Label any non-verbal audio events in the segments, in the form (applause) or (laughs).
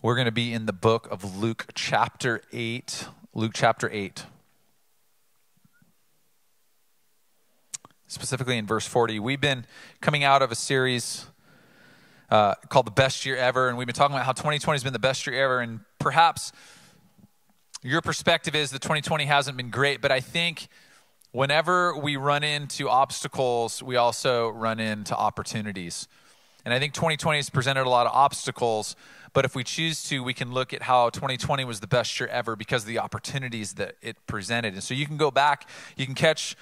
We're going to be in the book of Luke, chapter 8. Luke, chapter 8. Specifically in verse 40. We've been coming out of a series uh, called The Best Year Ever, and we've been talking about how 2020 has been the best year ever. And perhaps your perspective is that 2020 hasn't been great, but I think whenever we run into obstacles, we also run into opportunities. And I think 2020 has presented a lot of obstacles but if we choose to, we can look at how 2020 was the best year ever because of the opportunities that it presented. And so you can go back, you can catch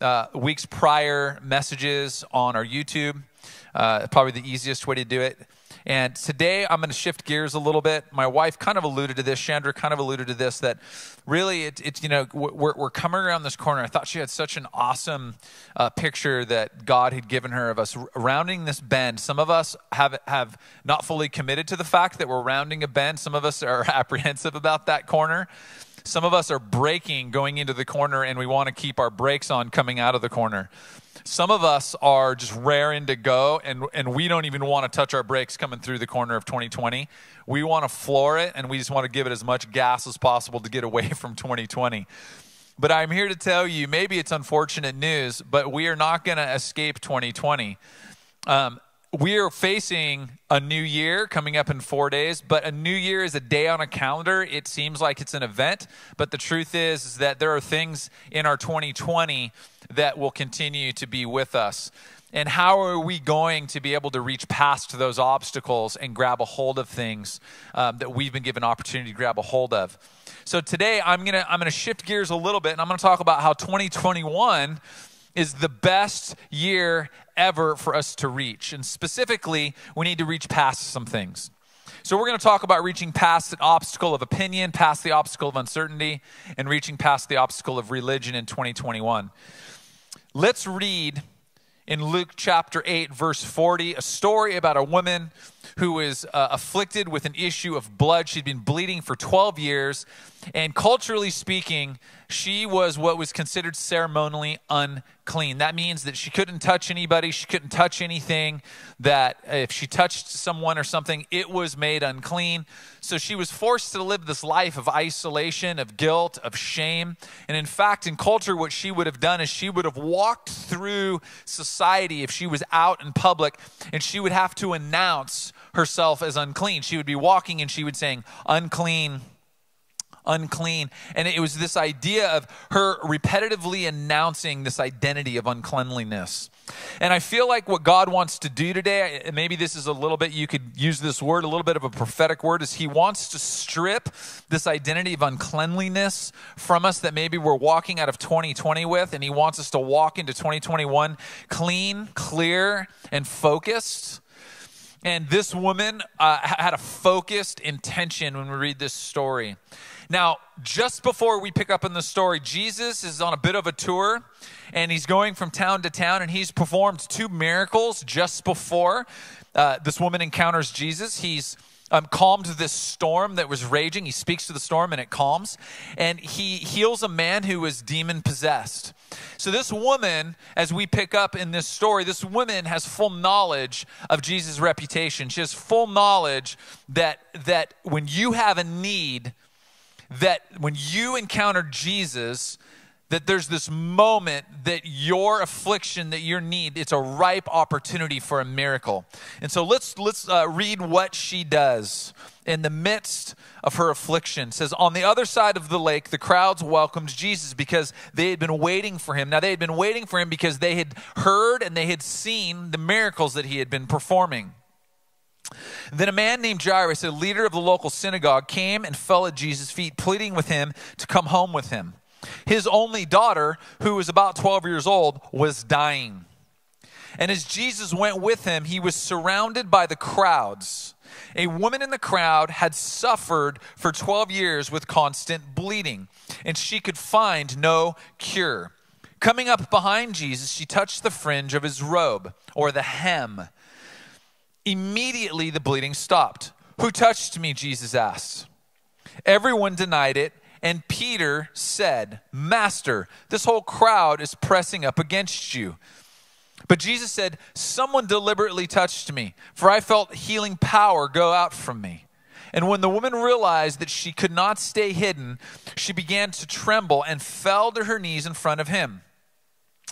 uh, weeks prior messages on our YouTube. Uh, probably the easiest way to do it. And today I'm going to shift gears a little bit. My wife kind of alluded to this. Chandra kind of alluded to this that really it's, it, you know, we're, we're coming around this corner. I thought she had such an awesome uh, picture that God had given her of us rounding this bend. Some of us have, have not fully committed to the fact that we're rounding a bend. Some of us are (laughs) apprehensive about that corner. Some of us are braking going into the corner and we want to keep our brakes on coming out of the corner. Some of us are just raring to go, and, and we don't even want to touch our brakes coming through the corner of 2020. We want to floor it, and we just want to give it as much gas as possible to get away (laughs) from 2020. But I'm here to tell you maybe it's unfortunate news, but we are not going to escape 2020. Um, we are facing a new year coming up in four days, but a new year is a day on a calendar. It seems like it's an event, but the truth is, is that there are things in our 2020 that will continue to be with us. And how are we going to be able to reach past those obstacles and grab a hold of things um, that we've been given opportunity to grab a hold of? So today I'm gonna I'm gonna shift gears a little bit, and I'm gonna talk about how 2021 is the best year ever for us to reach. And specifically, we need to reach past some things. So, we're going to talk about reaching past the obstacle of opinion, past the obstacle of uncertainty, and reaching past the obstacle of religion in 2021. Let's read in Luke chapter 8, verse 40, a story about a woman who is uh, afflicted with an issue of blood. She'd been bleeding for 12 years. And culturally speaking, she was what was considered ceremonially unclean. That means that she couldn't touch anybody, she couldn't touch anything, that if she touched someone or something, it was made unclean. So she was forced to live this life of isolation, of guilt, of shame. And in fact, in culture, what she would have done is she would have walked through society if she was out in public and she would have to announce herself as unclean. She would be walking and she would saying, unclean unclean. And it was this idea of her repetitively announcing this identity of uncleanliness. And I feel like what God wants to do today, maybe this is a little bit, you could use this word, a little bit of a prophetic word, is He wants to strip this identity of uncleanliness from us that maybe we're walking out of 2020 with, and He wants us to walk into 2021 clean, clear, and focused. And this woman uh, had a focused intention when we read this story. Now, just before we pick up in the story, Jesus is on a bit of a tour and he's going from town to town and he's performed two miracles just before uh, this woman encounters Jesus. He's um, calmed this storm that was raging. He speaks to the storm and it calms. And he heals a man who was demon possessed. So, this woman, as we pick up in this story, this woman has full knowledge of Jesus' reputation. She has full knowledge that, that when you have a need, that when you encounter Jesus, that there's this moment that your affliction that your need it's a ripe opportunity for a miracle. And so let's let's uh, read what she does in the midst of her affliction. It says on the other side of the lake the crowds welcomed jesus because they had been waiting for him. Now they had been waiting for him because they had heard and they had seen the miracles that he had been performing then a man named Jairus, a leader of the local synagogue, came and fell at Jesus' feet, pleading with him to come home with him. His only daughter, who was about 12 years old, was dying. And as Jesus went with him, he was surrounded by the crowds. A woman in the crowd had suffered for 12 years with constant bleeding, and she could find no cure. Coming up behind Jesus, she touched the fringe of his robe, or the hem Immediately the bleeding stopped. Who touched me? Jesus asked. Everyone denied it, and Peter said, Master, this whole crowd is pressing up against you. But Jesus said, Someone deliberately touched me, for I felt healing power go out from me. And when the woman realized that she could not stay hidden, she began to tremble and fell to her knees in front of him.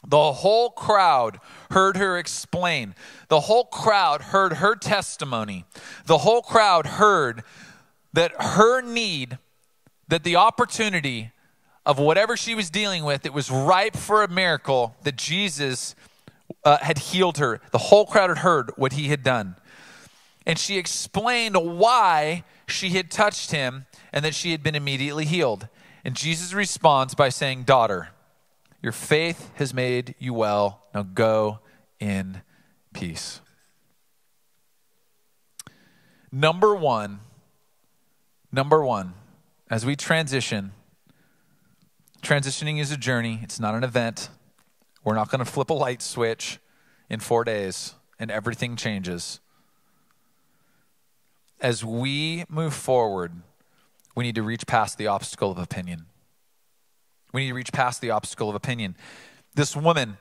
The whole crowd heard her explain. The whole crowd heard her testimony. The whole crowd heard that her need, that the opportunity of whatever she was dealing with, it was ripe for a miracle that Jesus uh, had healed her. The whole crowd had heard what he had done. And she explained why she had touched him and that she had been immediately healed. And Jesus responds by saying, Daughter, your faith has made you well. Now go in peace. Number one, number one, as we transition, transitioning is a journey, it's not an event. We're not going to flip a light switch in four days and everything changes. As we move forward, we need to reach past the obstacle of opinion. We need to reach past the obstacle of opinion. This woman,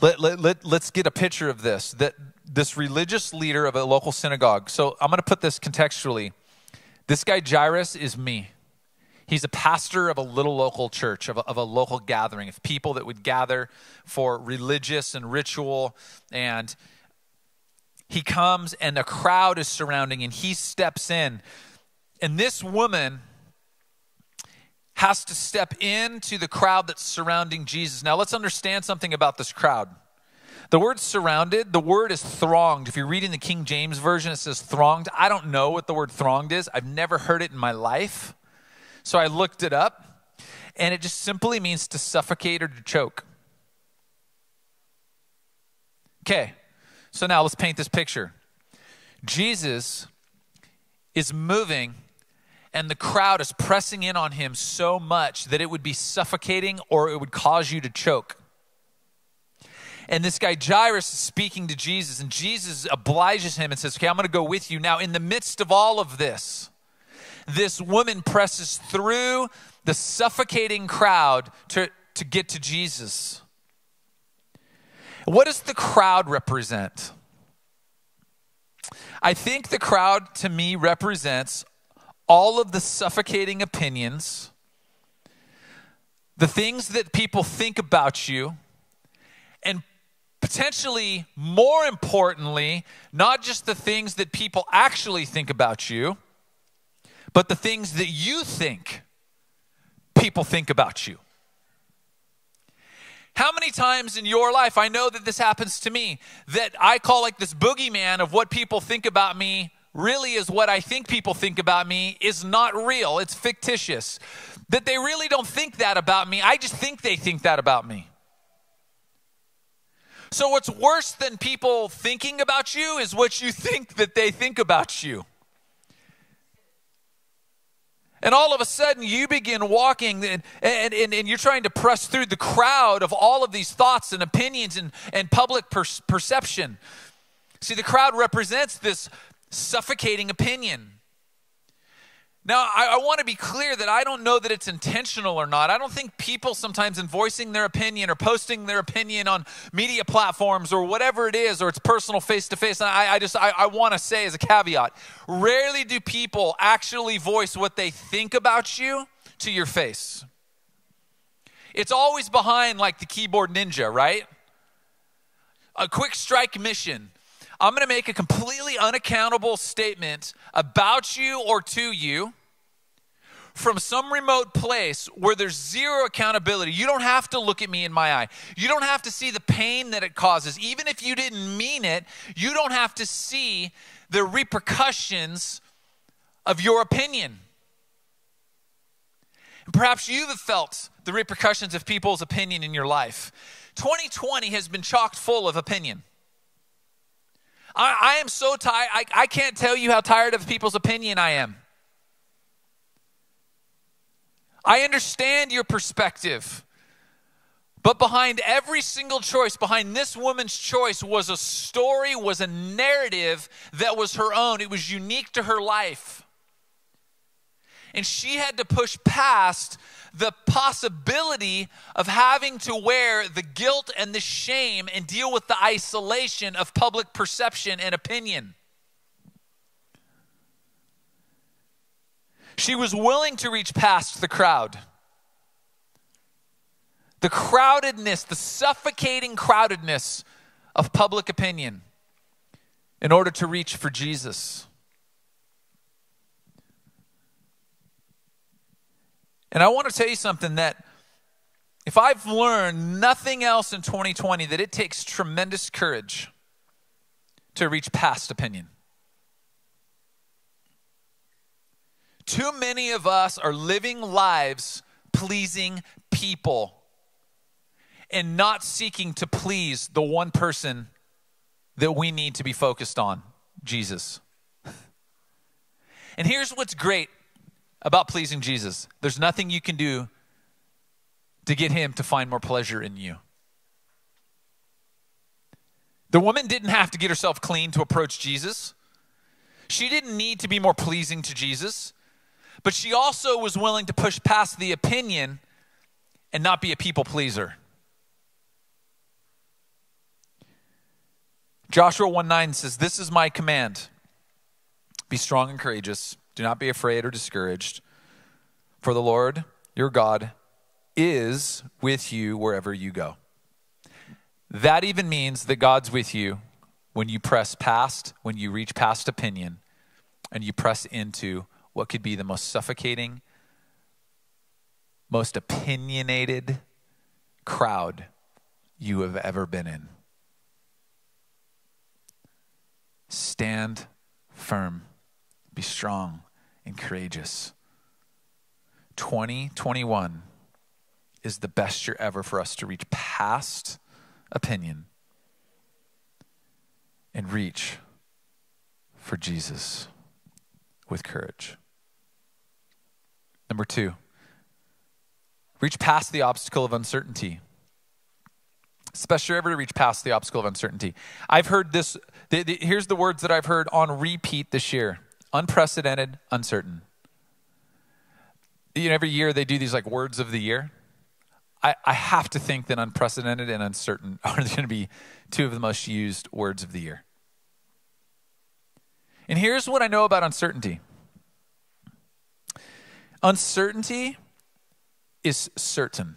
let, let, let, let's get a picture of this. That this religious leader of a local synagogue. So I'm going to put this contextually. This guy, Jairus, is me. He's a pastor of a little local church, of a, of a local gathering of people that would gather for religious and ritual. And he comes, and a crowd is surrounding, and he steps in. And this woman has to step into the crowd that's surrounding Jesus. Now, let's understand something about this crowd. The word surrounded, the word is thronged. If you're reading the King James Version, it says thronged. I don't know what the word thronged is, I've never heard it in my life. So I looked it up, and it just simply means to suffocate or to choke. Okay, so now let's paint this picture. Jesus is moving and the crowd is pressing in on him so much that it would be suffocating or it would cause you to choke. And this guy Jairus is speaking to Jesus, and Jesus obliges him and says, Okay, I'm going to go with you. Now, in the midst of all of this, this woman presses through the suffocating crowd to, to get to Jesus. What does the crowd represent? I think the crowd to me represents all of the suffocating opinions, the things that people think about you, and potentially more importantly, not just the things that people actually think about you, but the things that you think people think about you. How many times in your life, I know that this happens to me, that I call like this boogeyman of what people think about me really is what I think people think about me is not real. It's fictitious. That they really don't think that about me. I just think they think that about me. So, what's worse than people thinking about you is what you think that they think about you. And all of a sudden, you begin walking and, and, and, and, you're trying to press through the crowd of all of these thoughts and opinions and, and public per- perception. See, the crowd represents this suffocating opinion. Now, I, I want to be clear that I don't know that it's intentional or not. I don't think people sometimes in voicing their opinion or posting their opinion on media platforms or whatever it is, or it's personal face to face. I, I just, I, I want to say as a caveat rarely do people actually voice what they think about you to your face. It's always behind like the keyboard ninja, right? A quick strike mission I'm going to make a completely unaccountable statement about you or to you from some remote place where there's zero accountability. You don't have to look at me in my eye. You don't have to see the pain that it causes. Even if you didn't mean it, you don't have to see the repercussions of your opinion. And perhaps you've felt the repercussions of people's opinion in your life. 2020 has been chocked full of opinion. I, I am so tired. I, I can't tell you how tired of people's opinion I am. I understand your perspective. But behind every single choice, behind this woman's choice, was a story, was a narrative that was her own. It was unique to her life. And she had to push past the possibility of having to wear the guilt and the shame and deal with the isolation of public perception and opinion. She was willing to reach past the crowd. The crowdedness, the suffocating crowdedness of public opinion in order to reach for Jesus. And I want to tell you something that if I've learned nothing else in 2020, that it takes tremendous courage to reach past opinion. Too many of us are living lives pleasing people and not seeking to please the one person that we need to be focused on Jesus. (laughs) And here's what's great about pleasing Jesus there's nothing you can do to get him to find more pleasure in you. The woman didn't have to get herself clean to approach Jesus. She didn't need to be more pleasing to Jesus, but she also was willing to push past the opinion and not be a people pleaser. Joshua 1 9 says, This is my command be strong and courageous. Do not be afraid or discouraged, for the Lord your God is with you wherever you go. That even means that God's with you when you press past, when you reach past opinion, and you press into what could be the most suffocating, most opinionated crowd you have ever been in. Stand firm, be strong and courageous. 2021 is the best year ever for us to reach past opinion and reach for Jesus with courage. Number two, reach past the obstacle of uncertainty. It's the best year ever to reach past the obstacle of uncertainty. I've heard this, the, the, here's the words that I've heard on repeat this year unprecedented, uncertain. You know, every year they do these like words of the year. I, I have to think that unprecedented and uncertain (laughs) are going to be two of the most used words of the year. And here's what I know about uncertainty uncertainty is certain.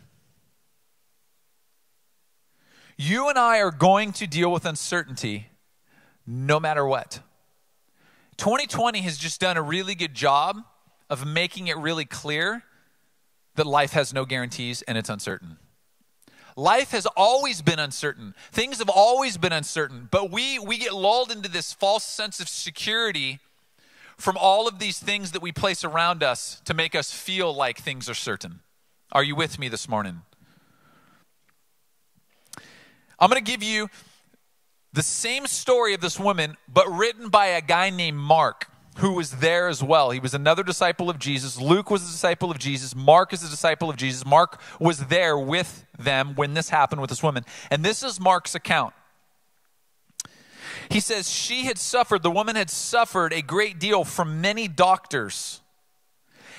You and I are going to deal with uncertainty no matter what. 2020 has just done a really good job of making it really clear that life has no guarantees and it's uncertain. Life has always been uncertain. Things have always been uncertain, but we we get lulled into this false sense of security from all of these things that we place around us to make us feel like things are certain. Are you with me this morning? I'm going to give you the same story of this woman, but written by a guy named Mark who was there as well. He was another disciple of Jesus. Luke was a disciple of Jesus. Mark is a disciple of Jesus. Mark was there with them when this happened with this woman. And this is Mark's account. He says, She had suffered, the woman had suffered a great deal from many doctors.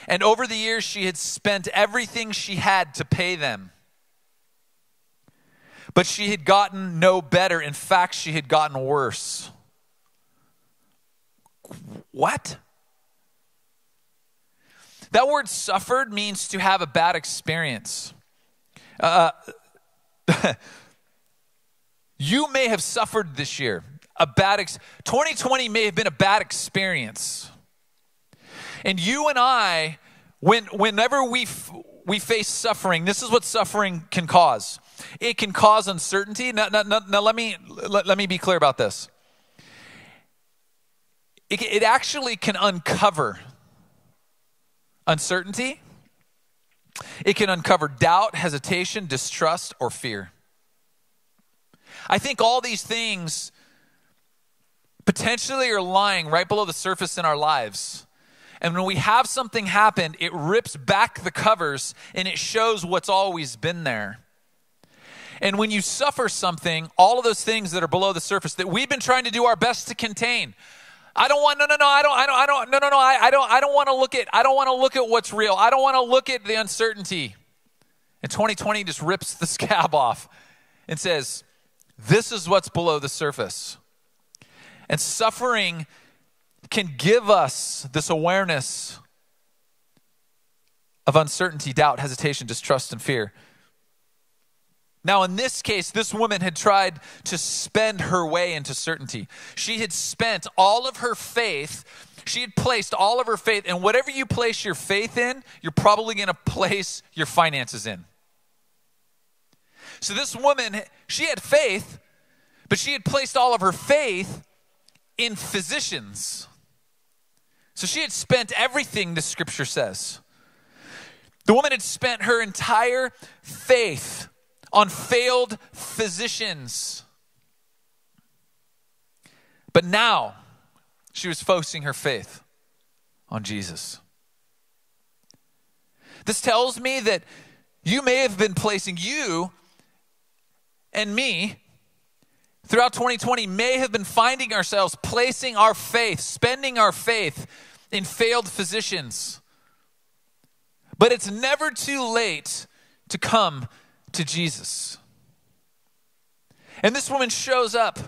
And over the years, she had spent everything she had to pay them. But she had gotten no better. In fact, she had gotten worse. What? That word suffered means to have a bad experience. Uh, (laughs) you may have suffered this year. A bad ex- 2020 may have been a bad experience. And you and I, when, whenever we, f- we face suffering, this is what suffering can cause. It can cause uncertainty. Now, now, now, now let, me, let, let me be clear about this it, it actually can uncover uncertainty. It can uncover doubt, hesitation, distrust, or fear. I think all these things potentially are lying right below the surface in our lives. And when we have something happen, it rips back the covers and it shows what's always been there. And when you suffer something, all of those things that are below the surface that we've been trying to do our best to contain, I don't want no no no I don't I don't I don't no no no I, I don't I don't want to look at I don't want to look at what's real. I don't want to look at the uncertainty. And 2020 just rips the (laughs) scab off and says, This is what's below the surface. And suffering can give us this awareness of uncertainty, doubt, hesitation, distrust, and fear. Now, in this case, this woman had tried to spend her way into certainty. She had spent all of her faith, she had placed all of her faith, and whatever you place your faith in, you're probably going to place your finances in. So, this woman, she had faith, but she had placed all of her faith in physicians. So, she had spent everything the scripture says. The woman had spent her entire faith on failed physicians. But now she was focusing her faith on Jesus. This tells me that you may have been placing you and me throughout 2020 may have been finding ourselves placing our faith, spending our faith in failed physicians. But it's never too late to come to Jesus. And this woman shows up.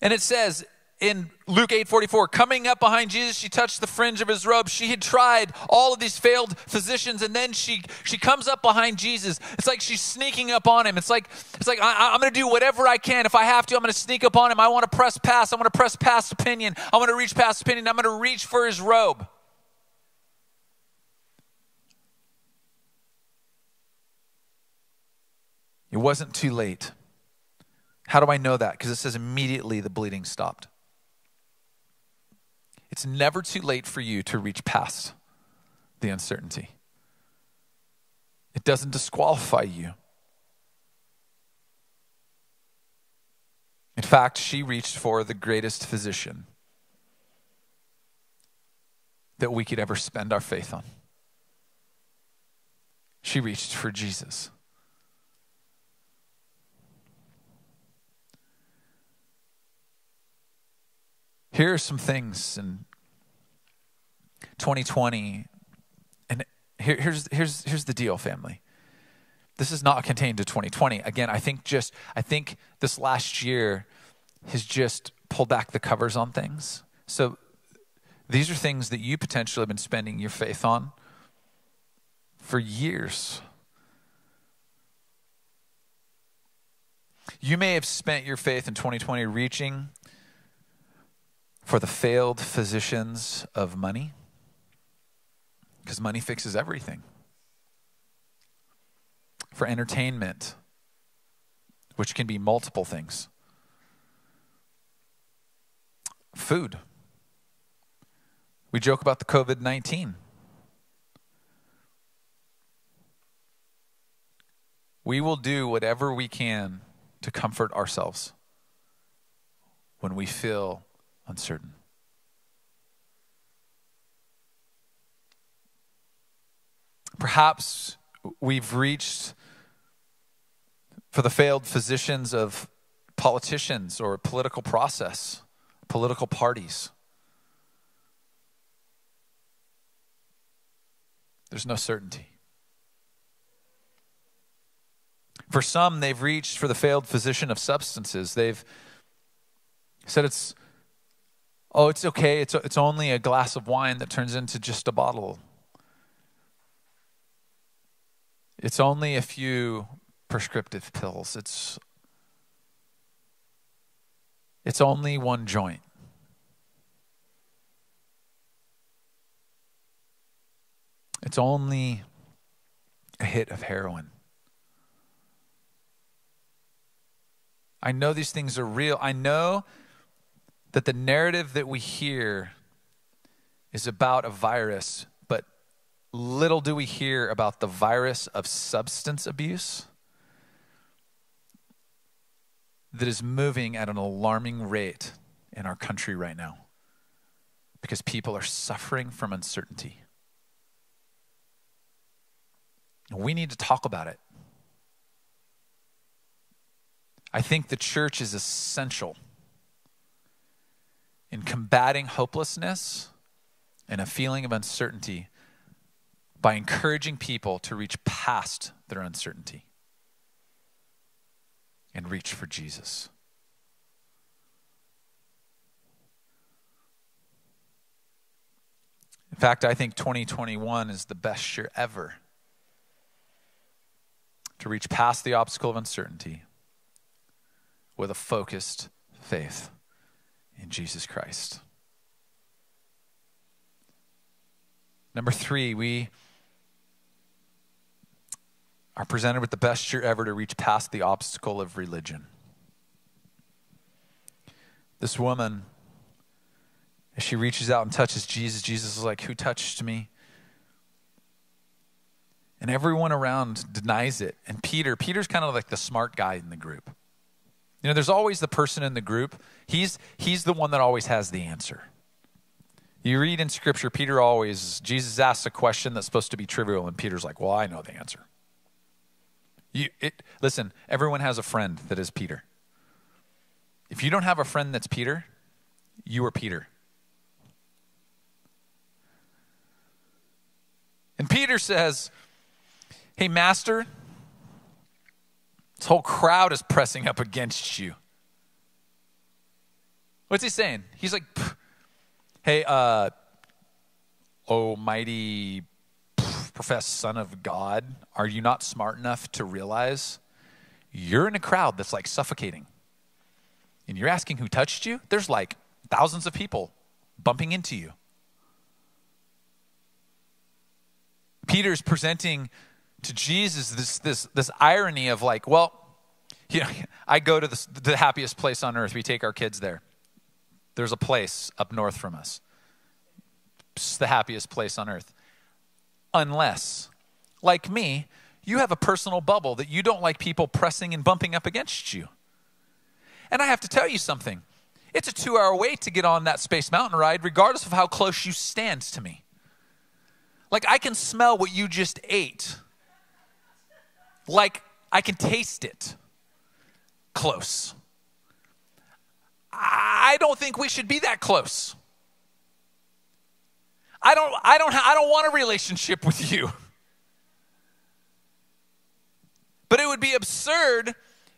And it says in Luke 8:44, coming up behind Jesus, she touched the fringe of his robe. She had tried all of these failed physicians, and then she she comes up behind Jesus. It's like she's sneaking up on him. It's like it's like I, am going to do whatever I can. If I have to, I'm going to sneak up on him. I want to press past. I want to press past opinion. I want to reach past opinion. I'm going to reach for his robe. It wasn't too late. How do I know that? Because it says immediately the bleeding stopped. It's never too late for you to reach past the uncertainty. It doesn't disqualify you. In fact, she reached for the greatest physician that we could ever spend our faith on. She reached for Jesus. Here are some things in 2020, and here, here's, here's, here's the deal, family. This is not contained to 2020. Again, I think just I think this last year has just pulled back the covers on things. So these are things that you potentially have been spending your faith on for years. You may have spent your faith in 2020 reaching for the failed physicians of money, because money fixes everything. For entertainment, which can be multiple things. Food. We joke about the COVID 19. We will do whatever we can to comfort ourselves when we feel uncertain. Perhaps we've reached for the failed physicians of politicians or political process, political parties. There's no certainty. For some, they've reached for the failed physician of substances. They've said it's oh, it's okay, it's, it's only a glass of wine that turns into just a bottle. It's only a few prescriptive pills. It's, it's only one joint. It's only a hit of heroin. I know these things are real. I know that the narrative that we hear is about a virus, but little do we hear about the virus of substance abuse that is moving at an alarming rate in our country right now because people are suffering from uncertainty. We need to talk about it. I think the church is essential in combating hopelessness and a feeling of uncertainty by encouraging people to reach past their uncertainty and reach for Jesus. In fact, I think 2021 is the best year ever to reach past the obstacle of uncertainty with a focused faith in Jesus Christ. Number three, we are presented with the best year ever to reach past the obstacle of religion. This woman, as she reaches out and touches Jesus, Jesus is like, Who touched me? And everyone around denies it. And Peter, Peter's kind of like the smart guy in the group. You know, there's always the person in the group. He's he's the one that always has the answer. You read in scripture, Peter always, Jesus asks a question that's supposed to be trivial, and Peter's like, Well, I know the answer. You, it, listen, everyone has a friend that is Peter. If you don't have a friend that's Peter, you are Peter. And Peter says, Hey, Master, this whole crowd is pressing up against you. What's he saying? He's like, Hey, uh, almighty professed son of God, are you not smart enough to realize you're in a crowd that's like suffocating? And you're asking who touched you? There's like thousands of people bumping into you. Peter's presenting to Jesus this, this, this irony of like, well, (laughs) you know, I go to the, the happiest place on earth. We take our kids there. There's a place up north from us. It's the happiest place on earth unless, like me, you have a personal bubble that you don't like people pressing and bumping up against you. And I have to tell you something it's a two hour wait to get on that Space Mountain ride, regardless of how close you stand to me. Like, I can smell what you just ate. Like, I can taste it close. I don't think we should be that close. I don't, I don't, I don't want a relationship with you. But it would be absurd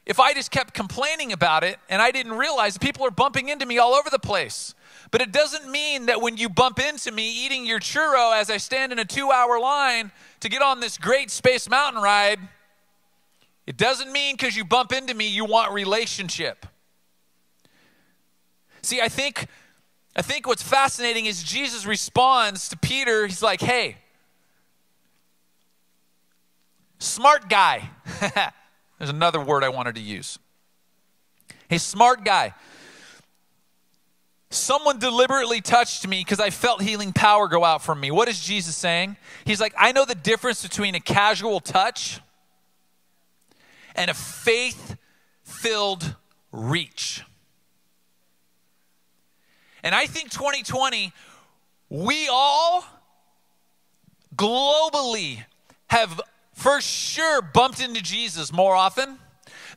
if I just kept complaining about it and I didn't realize people are bumping into me all over the place. But it doesn't mean that when you bump into me eating your churro as I stand in a two hour line to get on this great space mountain ride, it doesn't mean because you bump into me you want relationship. See, I think I think what's fascinating is Jesus responds to Peter. He's like, hey, smart guy. (laughs) There's another word I wanted to use. Hey, smart guy. Someone deliberately touched me because I felt healing power go out from me. What is Jesus saying? He's like, I know the difference between a casual touch and a faith filled reach. And I think 2020, we all globally have for sure bumped into Jesus more often.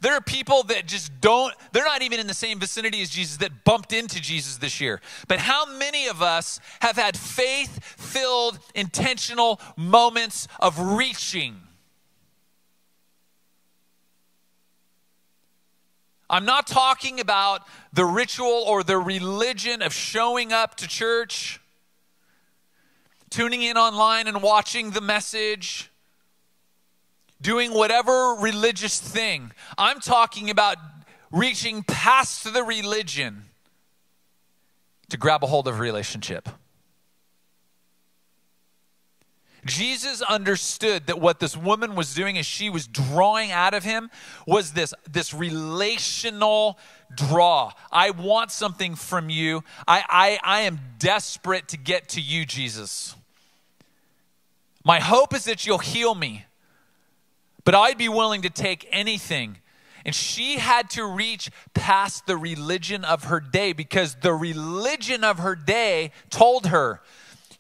There are people that just don't, they're not even in the same vicinity as Jesus that bumped into Jesus this year. But how many of us have had faith filled, intentional moments of reaching? I'm not talking about the ritual or the religion of showing up to church, tuning in online and watching the message, doing whatever religious thing. I'm talking about reaching past the religion to grab a hold of relationship. Jesus understood that what this woman was doing as she was drawing out of him was this, this relational draw. I want something from you. I, I, I am desperate to get to you, Jesus. My hope is that you'll heal me, but I'd be willing to take anything. And she had to reach past the religion of her day because the religion of her day told her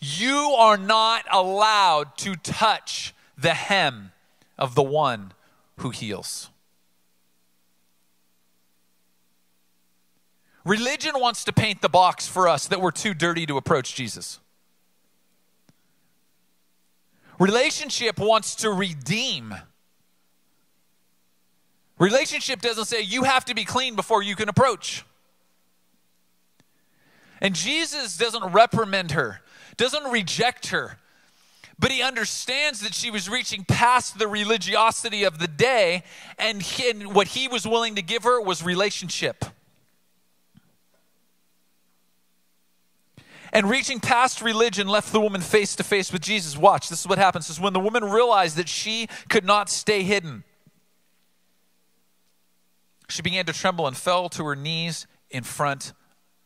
you are not allowed to touch the hem of the one who heals. Religion wants to paint the box for us that we're too dirty to approach Jesus. Relationship wants to redeem. Relationship doesn't say you have to be clean before you can approach. And Jesus doesn't reprimand her. Doesn't reject her, but he understands that she was reaching past the religiosity of the day, and, he, and what he was willing to give her was relationship. And reaching past religion left the woman face to face with Jesus. Watch, this is what happens. Is when the woman realized that she could not stay hidden. She began to tremble and fell to her knees in front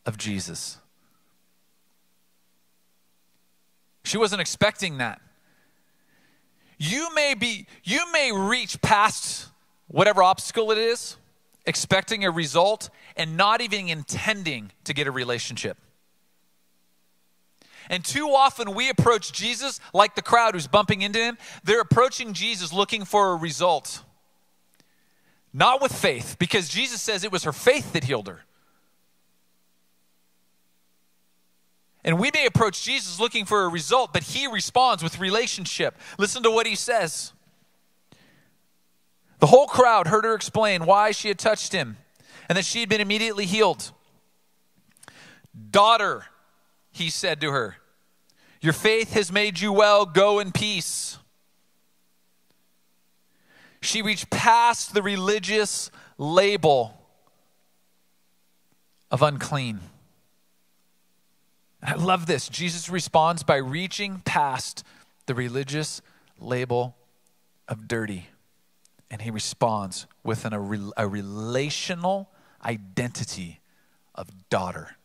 of Jesus. She wasn't expecting that. You may be you may reach past whatever obstacle it is, expecting a result and not even intending to get a relationship. And too often we approach Jesus like the crowd who's bumping into him. They're approaching Jesus looking for a result. Not with faith, because Jesus says it was her faith that healed her. And we may approach Jesus looking for a result, but he responds with relationship. Listen to what he says. The whole crowd heard her explain why she had touched him and that she had been immediately healed. Daughter, he said to her, Your faith has made you well. Go in peace. She reached past the religious label of unclean. I love this. Jesus responds by reaching past the religious label of dirty. And he responds with an, a, a relational identity of daughter.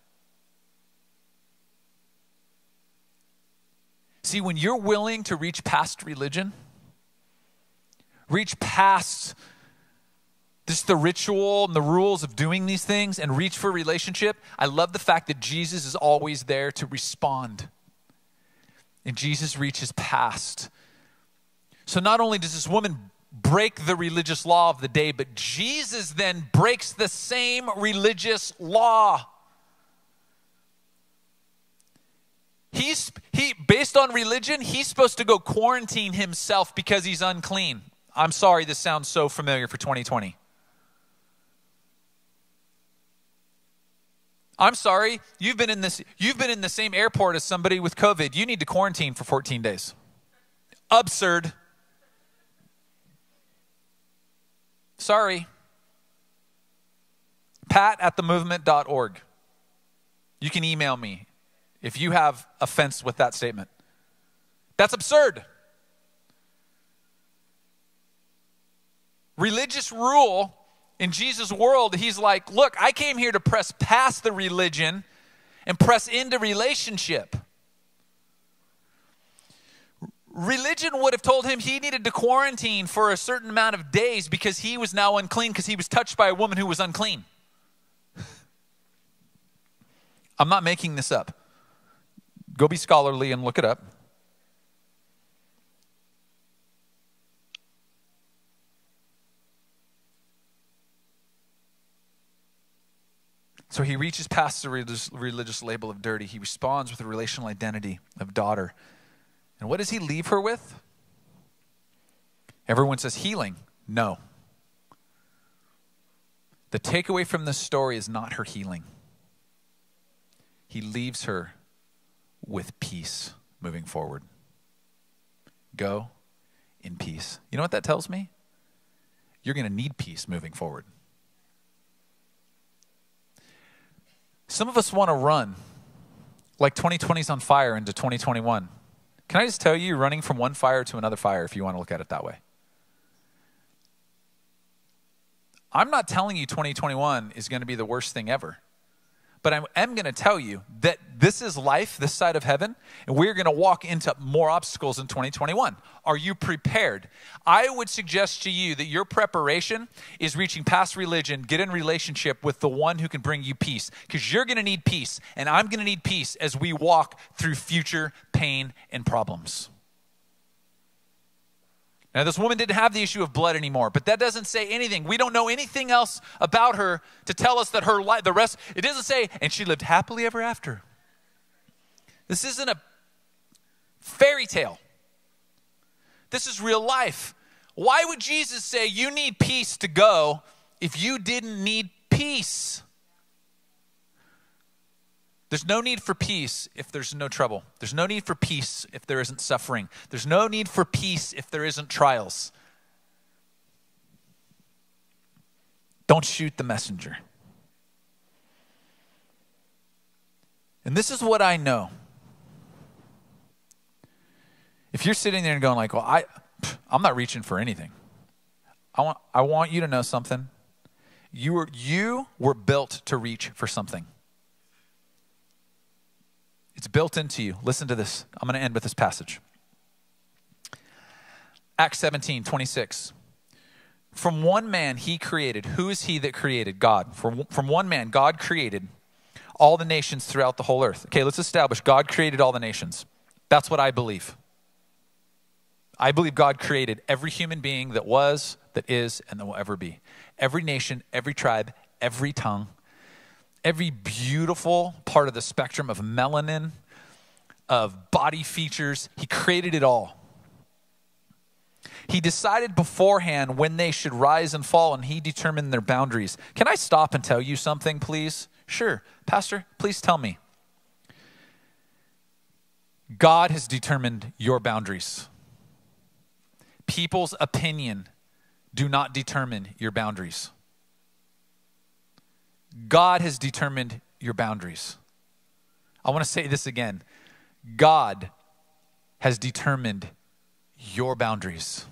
See, when you're willing to reach past religion, reach past just the ritual and the rules of doing these things and reach for relationship, I love the fact that Jesus is always there to respond. And Jesus reaches past. So not only does this woman break the religious law of the day, but Jesus then breaks the same religious law. He's he based on religion, he's supposed to go quarantine himself because he's unclean. I'm sorry this sounds so familiar for 2020. I'm sorry, you've been in this you've been in the same airport as somebody with COVID. You need to quarantine for 14 days. Absurd. Sorry. Pat at themovement.org. You can email me if you have offense with that statement. That's absurd. Religious rule in Jesus' world, he's like, Look, I came here to press past the religion and press into relationship. Religion would have told him he needed to quarantine for a certain amount of days because he was now unclean because he was touched by a woman who was unclean. (laughs) I'm not making this up. Go be scholarly and look it up. So he reaches past the religious, label of dirty. He responds with a relational identity of daughter. And what does he leave her with? Everyone says healing. No. The takeaway from this story is not her healing. He leaves her with peace moving forward. Go in peace. You know what that tells me? You're going to need peace moving forward. Some of us want to run like 2020 is on fire into 2021. Can I just tell you, you're running from one fire to another fire if you want to look at it that way. I'm not telling you 2021 is going to be the worst thing ever. But I am going to tell you that this is life, this side of heaven, and we're going to walk into more obstacles in 2021. Are you prepared? I would suggest to you that your preparation is reaching past religion, get in relationship with the one who can bring you peace, because you're going to need peace, and I'm going to need peace as we walk through future pain and problems. Now, this woman didn't have the issue of blood anymore, but that doesn't say anything. We don't know anything else about her to tell us that her life, the rest, it doesn't say, and she lived happily ever after. This isn't a fairy tale. This is real life. Why would Jesus say, You need peace to go if you didn't need peace? There's no need for peace if there's no trouble. There's no need for peace if there isn't suffering. There's no need for peace if there isn't trials. Don't shoot the messenger. And this is what I know. If you're sitting there and going like, "Well, I I'm not reaching for anything." I want I want you to know something. You were you were built to reach for something. It's built into you. Listen to this. I'm going to end with this passage. Acts 17, 26. From one man he created. Who is he that created? God. From, from one man, God created all the nations throughout the whole earth. Okay, let's establish God created all the nations. That's what I believe. I believe God created every human being that was, that is, and that will ever be. Every nation, every tribe, every tongue, every beautiful part of the spectrum of melanin, of body features. He created it all. He decided beforehand when they should rise and fall, and he determined their boundaries. Can I stop and tell you something, please? Sure. Pastor, please tell me. God has determined your boundaries. People's opinion do not determine your boundaries. God has determined your boundaries. I want to say this again God has determined your boundaries.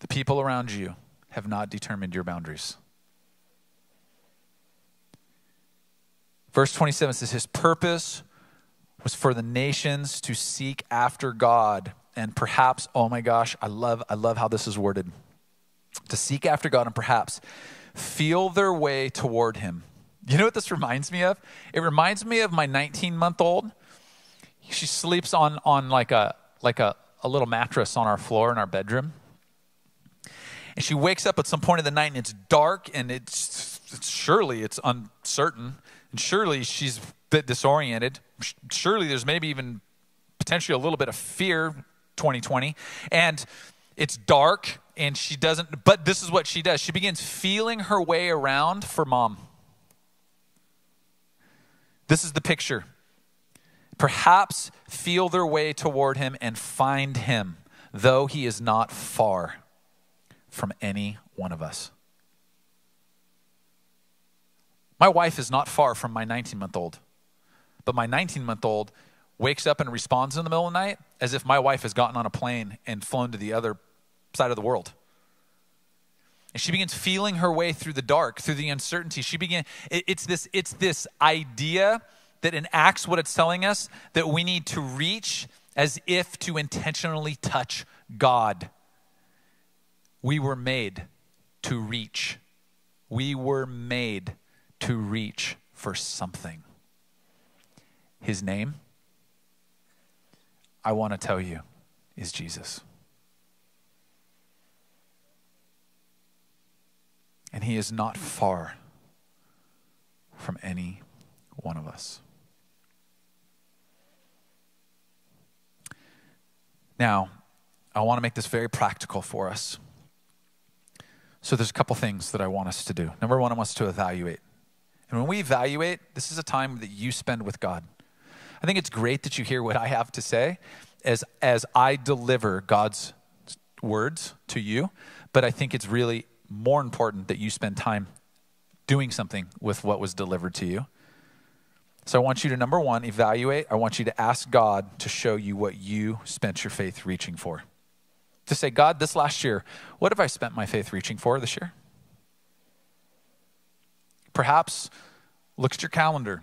The people around you have not determined your boundaries. Verse 27 says, His purpose was for the nations to seek after God. And perhaps, oh my gosh, I love, I love how this is worded to seek after God and perhaps feel their way toward Him. You know what this reminds me of? It reminds me of my 19 month old. She sleeps on, on like, a, like a, a little mattress on our floor in our bedroom. And she wakes up at some point in the night and it's dark and it's, it's surely it's uncertain. And surely she's a bit disoriented. Surely there's maybe even potentially a little bit of fear 2020. And it's dark and she doesn't, but this is what she does. She begins feeling her way around for mom. This is the picture. Perhaps feel their way toward him and find him, though he is not far from any one of us. My wife is not far from my 19 month old, but my 19 month old wakes up and responds in the middle of the night as if my wife has gotten on a plane and flown to the other side of the world. And she begins feeling her way through the dark, through the uncertainty. She began, it, it's, this, it's this idea that enacts what it's telling us that we need to reach as if to intentionally touch God. We were made to reach. We were made to reach for something. His name, I want to tell you, is Jesus. And he is not far from any one of us. Now, I want to make this very practical for us. So there's a couple things that I want us to do. Number one, I want us to evaluate. And when we evaluate, this is a time that you spend with God. I think it's great that you hear what I have to say as, as I deliver God's words to you, but I think it's really more important that you spend time doing something with what was delivered to you. So I want you to, number one, evaluate. I want you to ask God to show you what you spent your faith reaching for. To say, God, this last year, what have I spent my faith reaching for this year? Perhaps look at your calendar,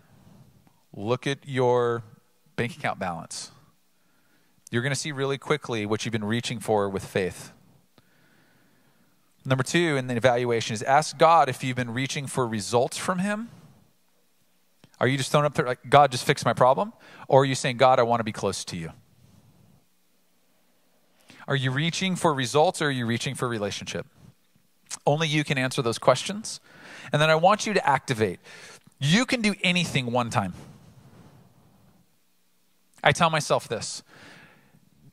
look at your bank account balance. You're going to see really quickly what you've been reaching for with faith. Number two in the evaluation is ask God if you've been reaching for results from Him. Are you just throwing up there like, God, just fix my problem? Or are you saying, God, I want to be close to you? Are you reaching for results or are you reaching for relationship? Only you can answer those questions. And then I want you to activate. You can do anything one time. I tell myself this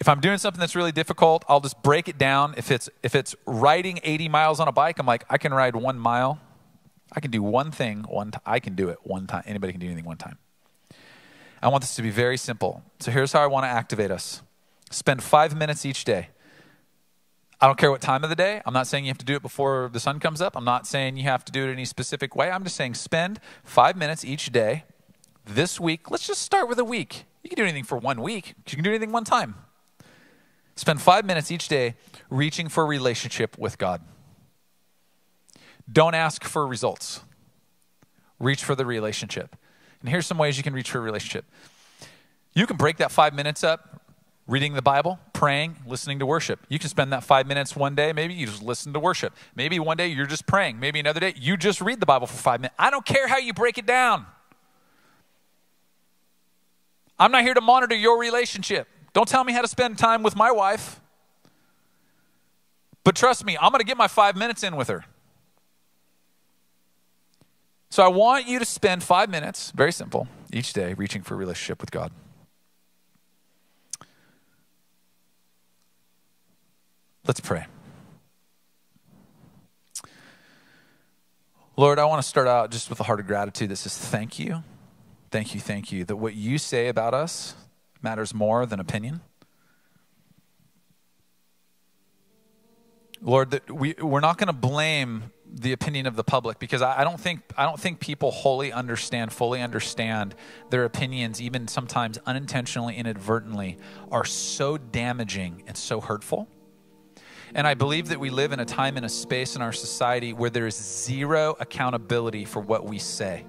if I'm doing something that's really difficult, I'll just break it down. If it's if it's riding 80 miles on a bike, I'm like, I can ride one mile. I can do one thing one time. I can do it one time. Anybody can do anything one time. I want this to be very simple. So here's how I want to activate us spend five minutes each day. I don't care what time of the day. I'm not saying you have to do it before the sun comes up. I'm not saying you have to do it any specific way. I'm just saying spend five minutes each day this week. Let's just start with a week. You can do anything for one week, you can do anything one time. Spend five minutes each day reaching for a relationship with God. Don't ask for results, reach for the relationship. And here's some ways you can reach for a relationship. You can break that five minutes up reading the Bible, praying, listening to worship. You can spend that five minutes one day. Maybe you just listen to worship. Maybe one day you're just praying. Maybe another day you just read the Bible for five minutes. I don't care how you break it down. I'm not here to monitor your relationship. Don't tell me how to spend time with my wife. But trust me, I'm going to get my five minutes in with her. So I want you to spend five minutes, very simple, each day reaching for a relationship with God. Let's pray. Lord, I want to start out just with a heart of gratitude that says, Thank you, thank you, thank you, that what you say about us matters more than opinion. Lord, that we, we're not going to blame the opinion of the public because I, I, don't think I don't think people wholly understand, fully understand their opinions, even sometimes unintentionally, inadvertently, are so damaging and so hurtful. And I believe that we live in a time and a space in our society where there is zero accountability for what we say.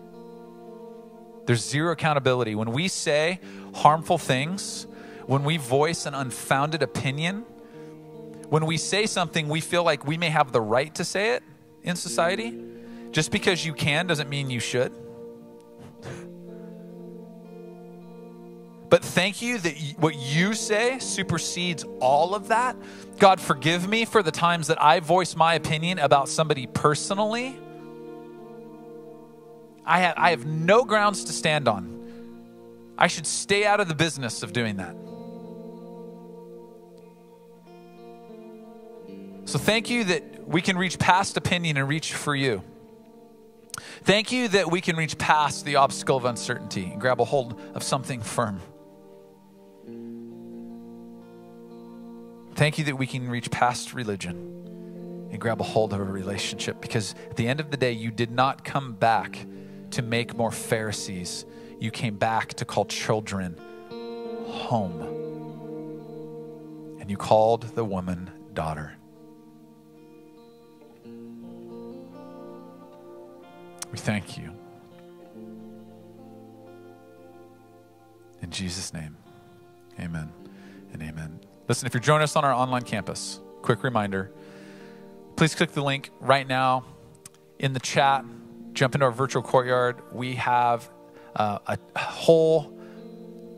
There's zero accountability. When we say harmful things, when we voice an unfounded opinion, when we say something we feel like we may have the right to say it, in society. Just because you can doesn't mean you should. But thank you that what you say supersedes all of that. God, forgive me for the times that I voice my opinion about somebody personally. I have, I have no grounds to stand on. I should stay out of the business of doing that. So thank you that we can reach past opinion and reach for you. Thank you that we can reach past the obstacle of uncertainty and grab a hold of something firm. Thank you that we can reach past religion and grab a hold of a relationship because at the end of the day, you did not come back to make more Pharisees. You came back to call children home. And you called the woman daughter. We thank you. In Jesus' name, amen and amen. Listen, if you're joining us on our online campus, quick reminder please click the link right now in the chat. Jump into our virtual courtyard. We have uh, a whole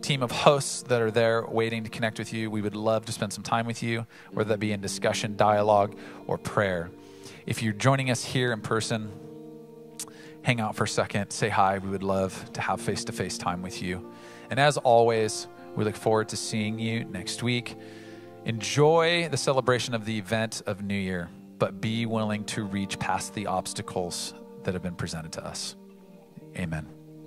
team of hosts that are there waiting to connect with you. We would love to spend some time with you, whether that be in discussion, dialogue, or prayer. If you're joining us here in person, hang out for a second, say hi. We would love to have face to face time with you. And as always, we look forward to seeing you next week. Enjoy the celebration of the event of New Year, but be willing to reach past the obstacles that have been presented to us. Amen.